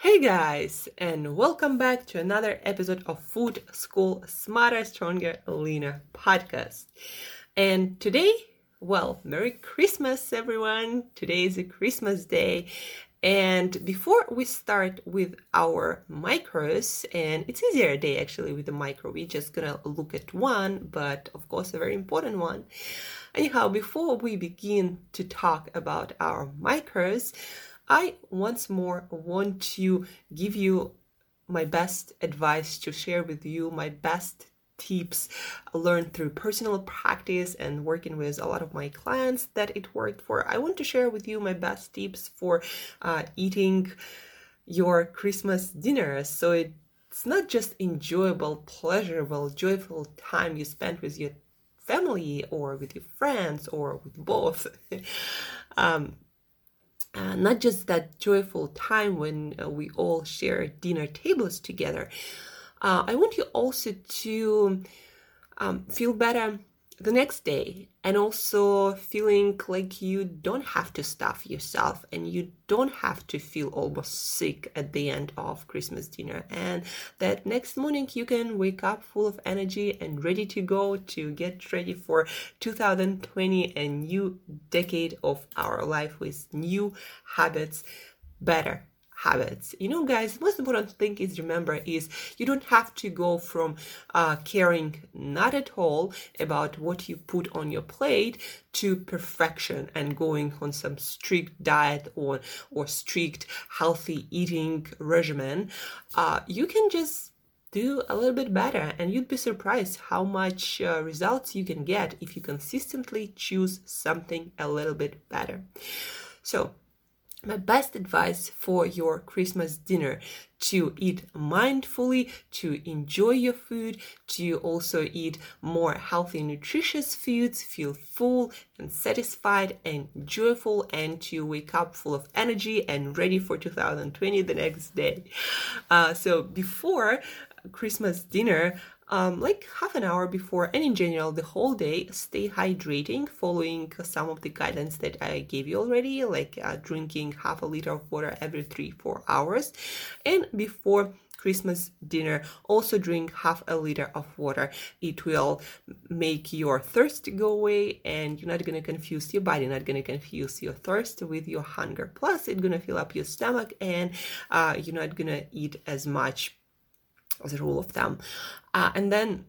Hey guys, and welcome back to another episode of Food School Smarter, Stronger, Leaner podcast. And today, well, Merry Christmas, everyone! Today is a Christmas day, and before we start with our micros, and it's easier day actually with the micro, we're just gonna look at one, but of course a very important one. Anyhow, before we begin to talk about our micros, I once more want to give you my best advice to share with you my best tips learned through personal practice and working with a lot of my clients that it worked for. I want to share with you my best tips for uh, eating your Christmas dinner. So it's not just enjoyable, pleasurable, joyful time you spend with your family or with your friends or with both. um, uh, not just that joyful time when uh, we all share dinner tables together, uh, I want you also to um, feel better the next day and also feeling like you don't have to stuff yourself and you don't have to feel almost sick at the end of Christmas dinner. And that next morning you can wake up full of energy and ready to go to get ready for 2020 a new decade of our life with new habits better habits. You know, guys, most important thing is remember is you don't have to go from uh, caring not at all about what you put on your plate to perfection and going on some strict diet or or strict healthy eating regimen. Uh, you can just do a little bit better and you'd be surprised how much uh, results you can get if you consistently choose something a little bit better so my best advice for your Christmas dinner to eat mindfully, to enjoy your food, to also eat more healthy, nutritious foods, feel full and satisfied and joyful, and to wake up full of energy and ready for 2020 the next day. Uh, so, before Christmas dinner, um, like half an hour before and in general the whole day stay hydrating following some of the guidance that i gave you already like uh, drinking half a liter of water every three four hours and before Christmas dinner, also drink half a liter of water. It will make your thirst go away and you're not going to confuse your body, not going to confuse your thirst with your hunger. Plus, it's going to fill up your stomach and uh, you're not going to eat as much as a rule of thumb. Uh, and then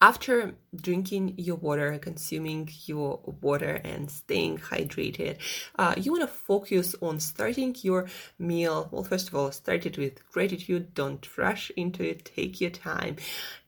after drinking your water, consuming your water, and staying hydrated, uh, you want to focus on starting your meal. Well, first of all, start it with gratitude. Don't rush into it. Take your time,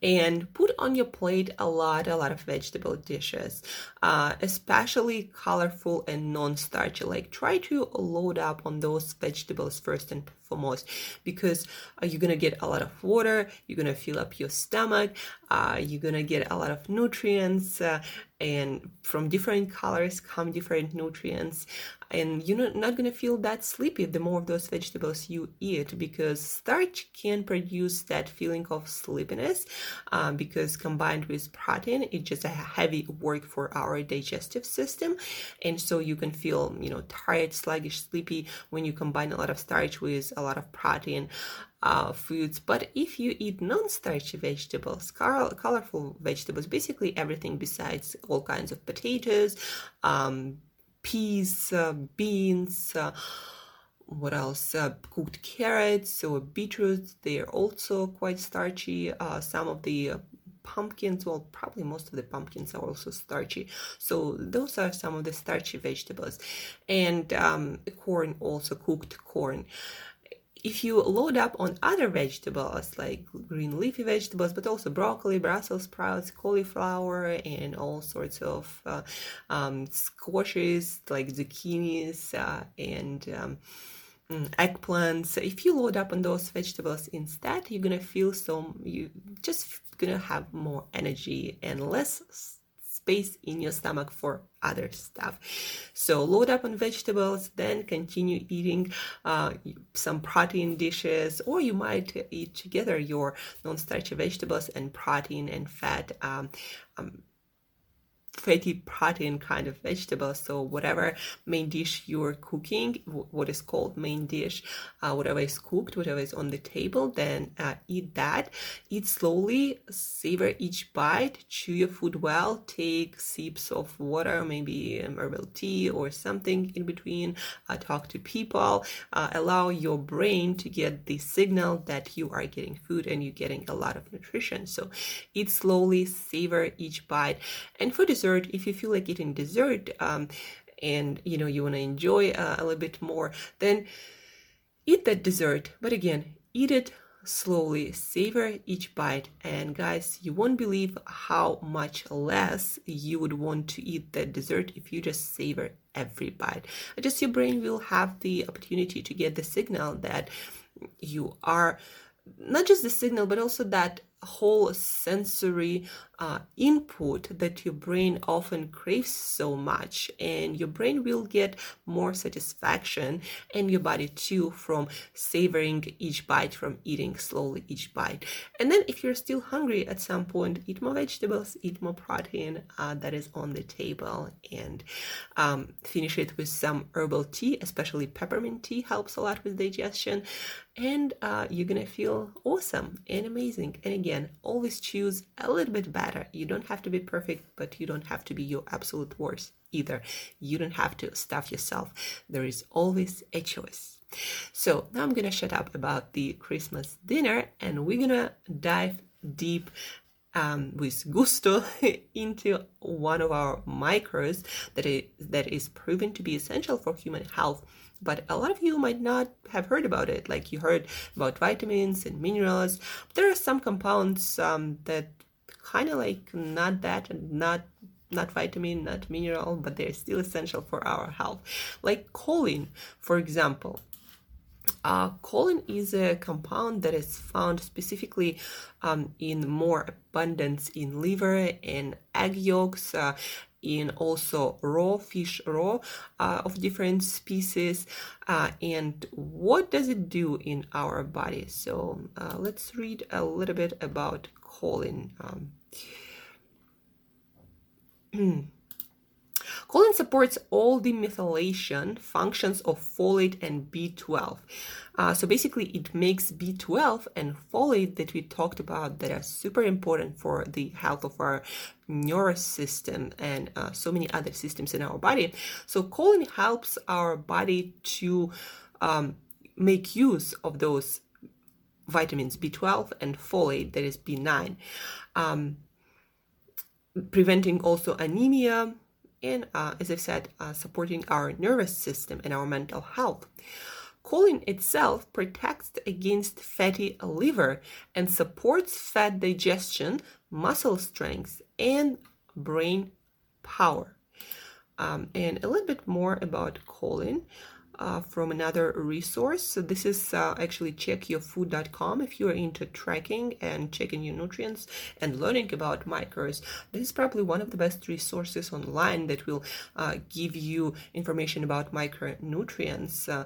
and put on your plate a lot, a lot of vegetable dishes, uh, especially colorful and non-starchy. Like try to load up on those vegetables first and foremost, because uh, you're gonna get a lot of water. You're gonna fill up your stomach. Uh, you're gonna get a lot of nutrients uh, and from different colors come different nutrients. And you're not, to feel that sleepy the more of those vegetables you eat because starch can produce that feeling of sleepiness um, because combined with protein it's just a heavy work for our digestive system. And so you can feel you know tired sluggish sleepy when you combine a lot of starch with a lot of protein uh, foods. But if you eat non-starchy vegetables, colorful vegetables, basically everything besides all kinds of potatoes, um, peas, uh, beans, uh, what else? Uh, cooked carrots or beetroots. They are also quite starchy. Uh, some of the uh, pumpkins, well, probably most of the pumpkins are also starchy. So those are some of the starchy vegetables, and um, corn also cooked corn if you load up on other vegetables like green leafy vegetables, but also broccoli, Brussels sprouts, cauliflower, and all sorts of uh, um, squashes like zucchinis uh, and um, mm, eggplants. If you load up on those vegetables instead, you're gonna feel so you just gonna have more energy and less space in your stomach for other stuff. So load up on vegetables, then continue eating uh, some protein dishes, or you might eat together your non-starchy vegetables and protein and fat. Um, um, fatty protein kind of vegetable. So whatever main dish you're cooking, what is called main dish, uh, whatever is cooked, whatever is on the table, then uh, eat that. Eat slowly, savor each bite, chew your food well, take sips of water, maybe um, herbal tea or something in between. Uh, talk to people. Uh, allow your brain to get the signal that you are getting food and you're getting a lot of nutrition. So eat slowly, savor each bite. And food is dessert if you feel like eating dessert um, and you know you want to enjoy uh, a little bit more then eat that dessert. But again eat it slowly. Savor each bite. And guys you won't believe how much less you would want to eat that dessert if you just savor every bite. Just your brain will have the opportunity to get the signal that you are not just the signal but also that whole sensory uh, input that your brain often craves so much. And your brain will get more satisfaction and your body too from savoring each bite from eating slowly each bite. And then if you're still hungry at some point eat more vegetables eat more protein uh, that is on the table. And um, finish it with some herbal tea especially peppermint tea helps a lot with digestion. And uh, you're gonna feel awesome and amazing. And again always choose a little bit better you don't have to be perfect, but you don't have to be your absolute worst either. You don't have to stuff yourself. There is always a choice. So now I'm gonna shut up about the Christmas dinner and we're gonna dive deep um, with gusto into one of our micros that is, that is proven to be essential for human health. But a lot of you might not have heard about it. Like you heard about vitamins and minerals. There are some compounds um, that kind of like not that and not not vitamin, not mineral, but they're still essential for our health. Like choline, for example. Uh, choline is a compound that is found specifically um, in more abundance in liver and egg yolks, uh, in also raw fish roe uh, of different species uh, and what does it do in our body? So uh, let's read a little bit about choline um, Choline supports all the methylation functions of folate and B12. Uh, so basically, it makes B12 and folate that we talked about that are super important for the health of our nervous system and uh, so many other systems in our body. So choline helps our body to um, make use of those vitamins B12 and folate, that is B9. Um, preventing also anemia, and uh, as I've said, uh, supporting our nervous system and our mental health. Choline itself protects against fatty liver and supports fat digestion, muscle strength, and brain power. Um, and a little bit more about choline. Uh, from another resource. So this is uh, actually checkyourfood.com. If you are into tracking and checking your nutrients and learning about micros, this is probably one of the best resources online that will uh, give you information about micronutrients, uh,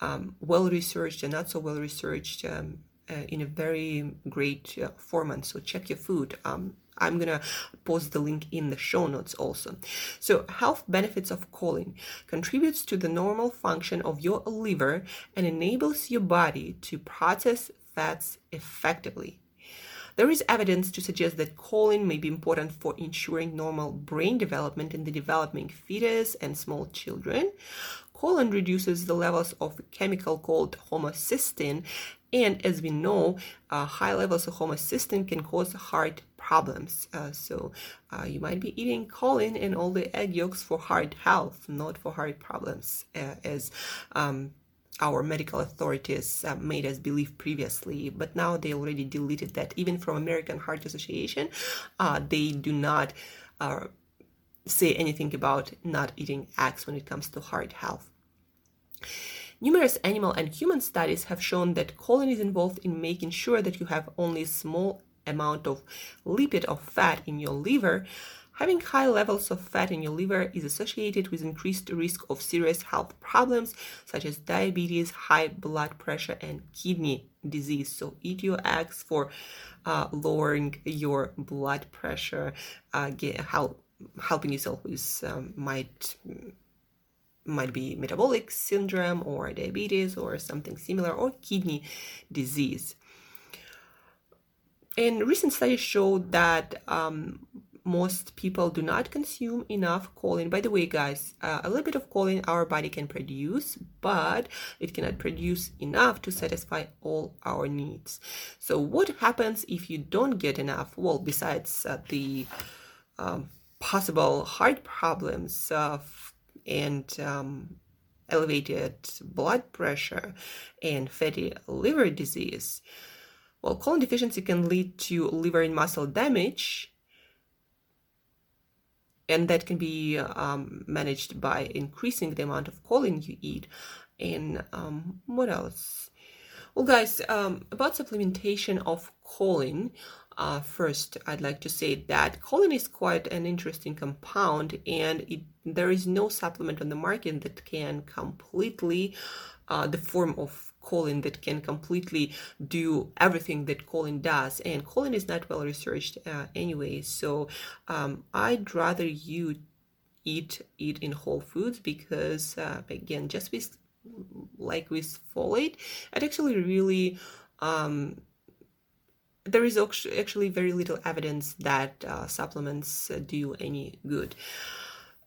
um, well researched and not so well researched. Um, uh, in a very great uh, format. So check your food. Um, I'm gonna post the link in the show notes also. So, health benefits of choline contributes to the normal function of your liver and enables your body to process fats effectively. There is evidence to suggest that choline may be important for ensuring normal brain development in the developing fetus and small children. Choline reduces the levels of a chemical called homocysteine, and as we know, uh, high levels of homocysteine can cause heart problems. Uh, so uh, you might be eating choline and all the egg yolks for heart health, not for heart problems, uh, as um, our medical authorities uh, made us believe previously, but now they already deleted that. Even from American Heart Association, uh, they do not uh, say anything about not eating eggs when it comes to heart health. Numerous animal and human studies have shown that choline is involved in making sure that you have only small amount of lipid or fat in your liver Having high levels of fat in your liver is associated with increased risk of serious health problems such as diabetes, high blood pressure, and kidney disease. So, eat your eggs for uh, lowering your blood pressure, uh, get, help, helping yourself with um, might might be metabolic syndrome or diabetes or something similar or kidney disease. And recent studies show that um, most people do not consume enough choline. By the way, guys, uh, a little bit of choline our body can produce, but it cannot produce enough to satisfy all our needs. So, what happens if you don't get enough? Well, besides uh, the um, possible heart problems uh, and um, elevated blood pressure and fatty liver disease. Well, choline deficiency can lead to liver and muscle damage and that can be um, managed by increasing the amount of choline you eat. And um, what else? Well, guys, um, about supplementation of choline. Uh, first, I'd like to say that choline is quite an interesting compound, and it, there is no supplement on the market that can completely, uh, the form of choline that can completely do everything that choline does. And choline is not well researched uh, anyway. So um, I'd rather you eat eat in whole foods because uh, again, just with like with folate, it actually really um, there is actually very little evidence that uh, supplements do any good.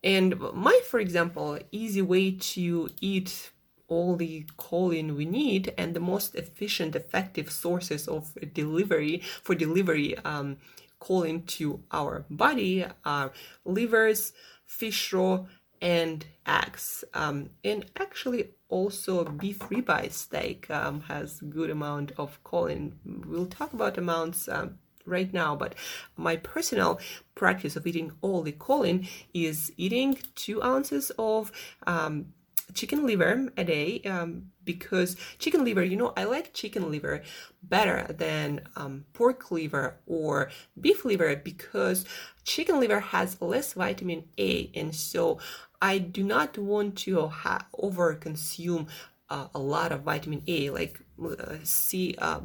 And my, for example, easy way to eat all the choline we need and the most efficient effective sources of delivery for delivery um, choline to our body are livers fish roe and eggs. Um, and actually also beef ribeye steak um, has good amount of choline. We'll talk about amounts um, right now but my personal practice of eating all the choline is eating two ounces of um, chicken liver a day um, because chicken liver, you know, I like chicken liver better than um, pork liver or beef liver because chicken liver has less vitamin A, and so I do not want to ha- over consume uh, a lot of vitamin A. Like, uh, see, uh,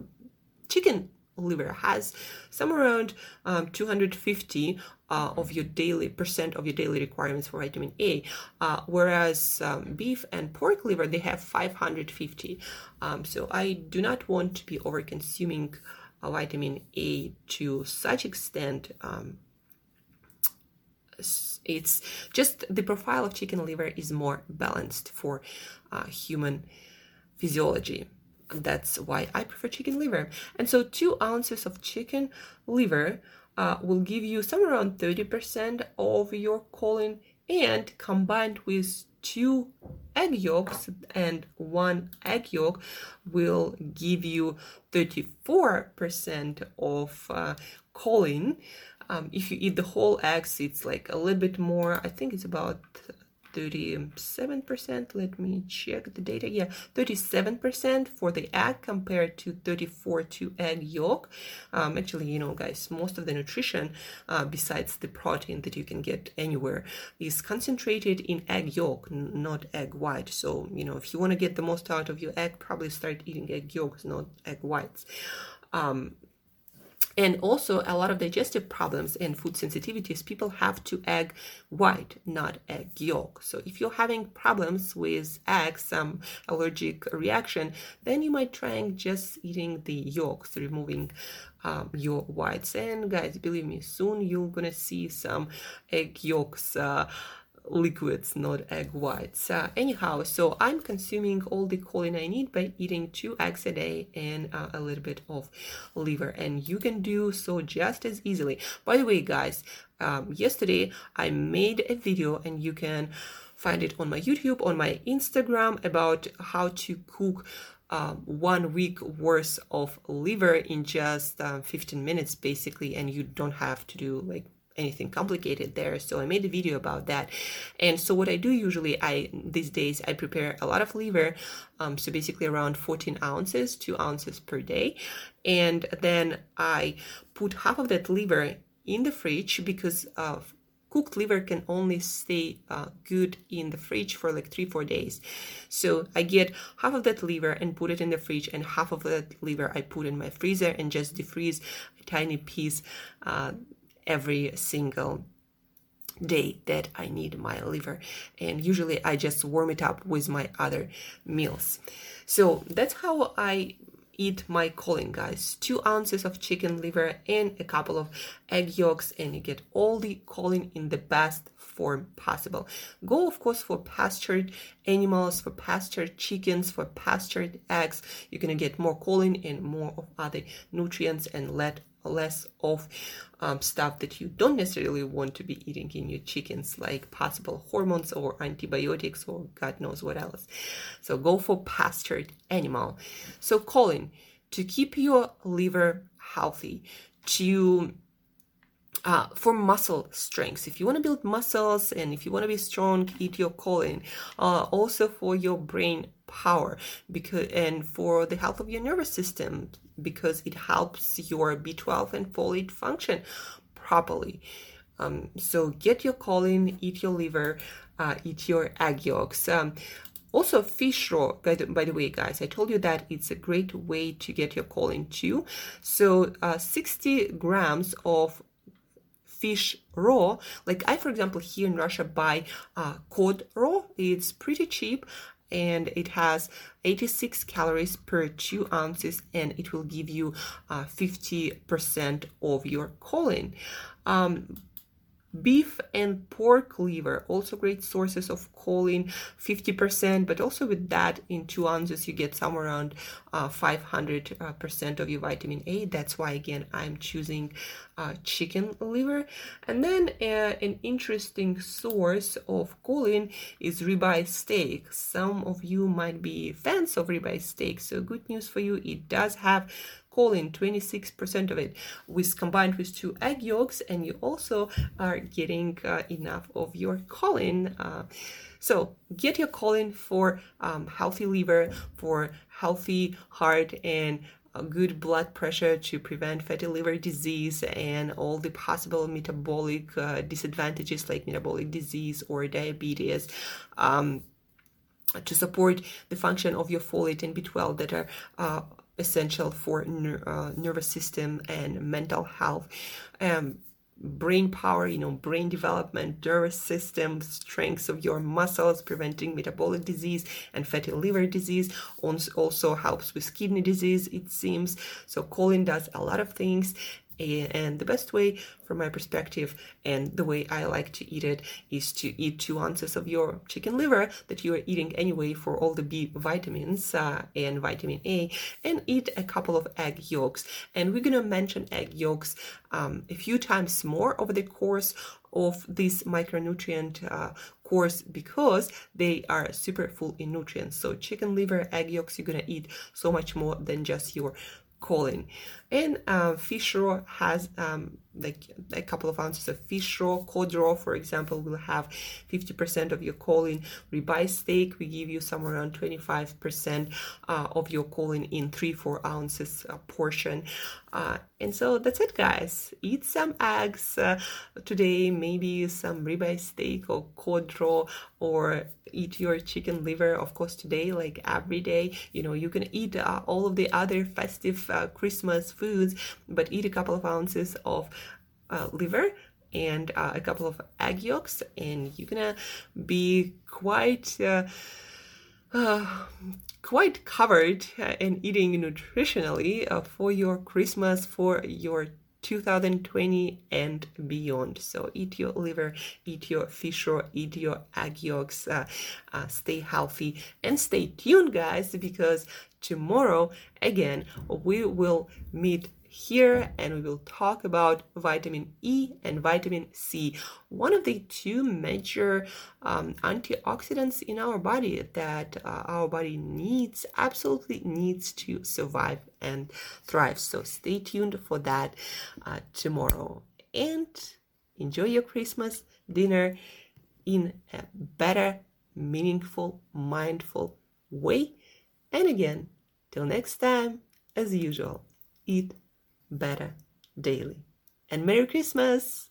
chicken liver has somewhere around um, 250 uh, of your daily percent of your daily requirements for vitamin A, uh, whereas um, beef and pork liver they have 550. Um, so I do not want to be over consuming uh, vitamin A to such extent. Um, it's just the profile of chicken liver is more balanced for uh, human physiology that's why I prefer chicken liver. And so, two ounces of chicken liver uh, will give you somewhere around 30% of your choline, and combined with two egg yolks and one egg yolk will give you 34% of uh, choline. Um, if you eat the whole eggs, it's like a little bit more. I think it's about 37%. Let me check the data. Yeah, 37% for the egg compared to 34 to egg yolk. Um, actually, you know, guys, most of the nutrition, uh, besides the protein that you can get anywhere, is concentrated in egg yolk, not egg white. So, you know, if you want to get the most out of your egg, probably start eating egg yolks, not egg whites. Um, and also a lot of digestive problems and food sensitivities people have to egg white not egg yolk. So if you're having problems with eggs some allergic reaction then you might try just eating the yolks removing um, your whites. And guys believe me soon you're gonna see some egg yolks uh, liquids, not egg whites. Uh, anyhow, so I'm consuming all the choline I need by eating two eggs a day and uh, a little bit of liver. And you can do so just as easily. By the way, guys, um, yesterday I made a video and you can find it on my YouTube, on my Instagram about how to cook um, one week worth of liver in just um, 15 minutes basically and you don't have to do like anything complicated there. So i made a video about that. And so what i do usually i these days i prepare a lot of liver um, so basically around 14 ounces 2 ounces per day. And then i put half of that liver in the fridge because uh, cooked liver can only stay uh, good in the fridge for like three four days. So i get half of that liver and put it in the fridge and half of that liver i put in my freezer and just defreeze a tiny piece uh, every single day that I need my liver. And usually I just warm it up with my other meals. So that's how I eat my choline, guys. Two ounces of chicken liver and a couple of egg yolks, and you get all the choline in the best form possible. Go, of course, for pastured animals, for pastured chickens, for pastured eggs. You're gonna get more choline and more of other nutrients and let less of um, stuff that you don't necessarily want to be eating in your chickens, like possible hormones or antibiotics or God knows what else. So go for pastured animal. So choline to keep your liver healthy, to uh, for muscle strength. If you want to build muscles and if you want to be strong, eat your choline. Uh, also for your brain power because and for the health of your nervous system because it helps your B12 and folate function properly. Um, so get your choline, eat your liver, uh, eat your egg yolks. Um, also, fish roe, by the, way, guys, I told you that it's a great way to get your choline too. So, uh, 60 grams of fish roe. Like I, for example, here in Russia buy uh, cod roe. It's pretty cheap and it has 86 calories per two ounces and it will give you uh, 50% of your choline. Um, Beef and pork liver, also great sources of choline, 50%, but also with that in two ounces, you get somewhere around uh, 500% uh, of your vitamin A. That's why, again, I'm choosing uh, chicken liver. And then uh, an interesting source of choline is ribeye steak. Some of you might be fans of ribeye steak, so good news for you. It does have choline, 26% of it, with combined with two egg yolks, and you also are getting uh, enough of your choline. Uh, so get your choline for um, healthy liver, for healthy heart, and good blood pressure to prevent fatty liver disease and all the possible metabolic uh, disadvantages like metabolic disease or diabetes. Um, to support the function of your folate and B12 that are uh, essential for uh, nervous system and mental health. Um, brain power, you know, brain development, nervous system, strength of your muscles, preventing metabolic disease and fatty liver disease. Also helps with kidney disease, it seems. So choline does a lot of things and the best way from my perspective and the way i like to eat it is to eat two ounces of your chicken liver that you are eating anyway for all the b vitamins uh, and vitamin a and eat a couple of egg yolks. And we're to mention egg yolks um, a few times more over the course of this micronutrient uh, course because they are super full in nutrients. So chicken liver egg yolks you're to eat so much more than just your choline. And uh, fish roe has um, like a couple of ounces of fish roe, cod roe, for example, will have 50% of your choline. Ribeye steak, we give you somewhere around 25% uh, of your choline in three, four ounces uh, portion. Uh, and so that's it, guys. Eat some eggs uh, today, maybe some ribeye steak or cod roe, or eat your chicken liver, of course, today, like every day. You know, you can eat uh, all of the other festive uh, Christmas foods, but eat a couple of ounces of uh, liver and uh, a couple of egg yolks, and you're gonna be quite. Uh, uh, quite covered in eating nutritionally uh, for your Christmas, for your 2020 and beyond. So eat your liver, eat your fish or eat your egg yolks, uh, uh, stay healthy and stay tuned, guys, because tomorrow again we will meet here and we will talk about vitamin E and vitamin C, one of the two major um, antioxidants in our body that uh, our body needs, absolutely needs to survive and thrive. So stay tuned for that uh, tomorrow and enjoy your Christmas dinner in a better, meaningful, mindful way. And again, till next time, as usual, eat better daily. And Merry Christmas!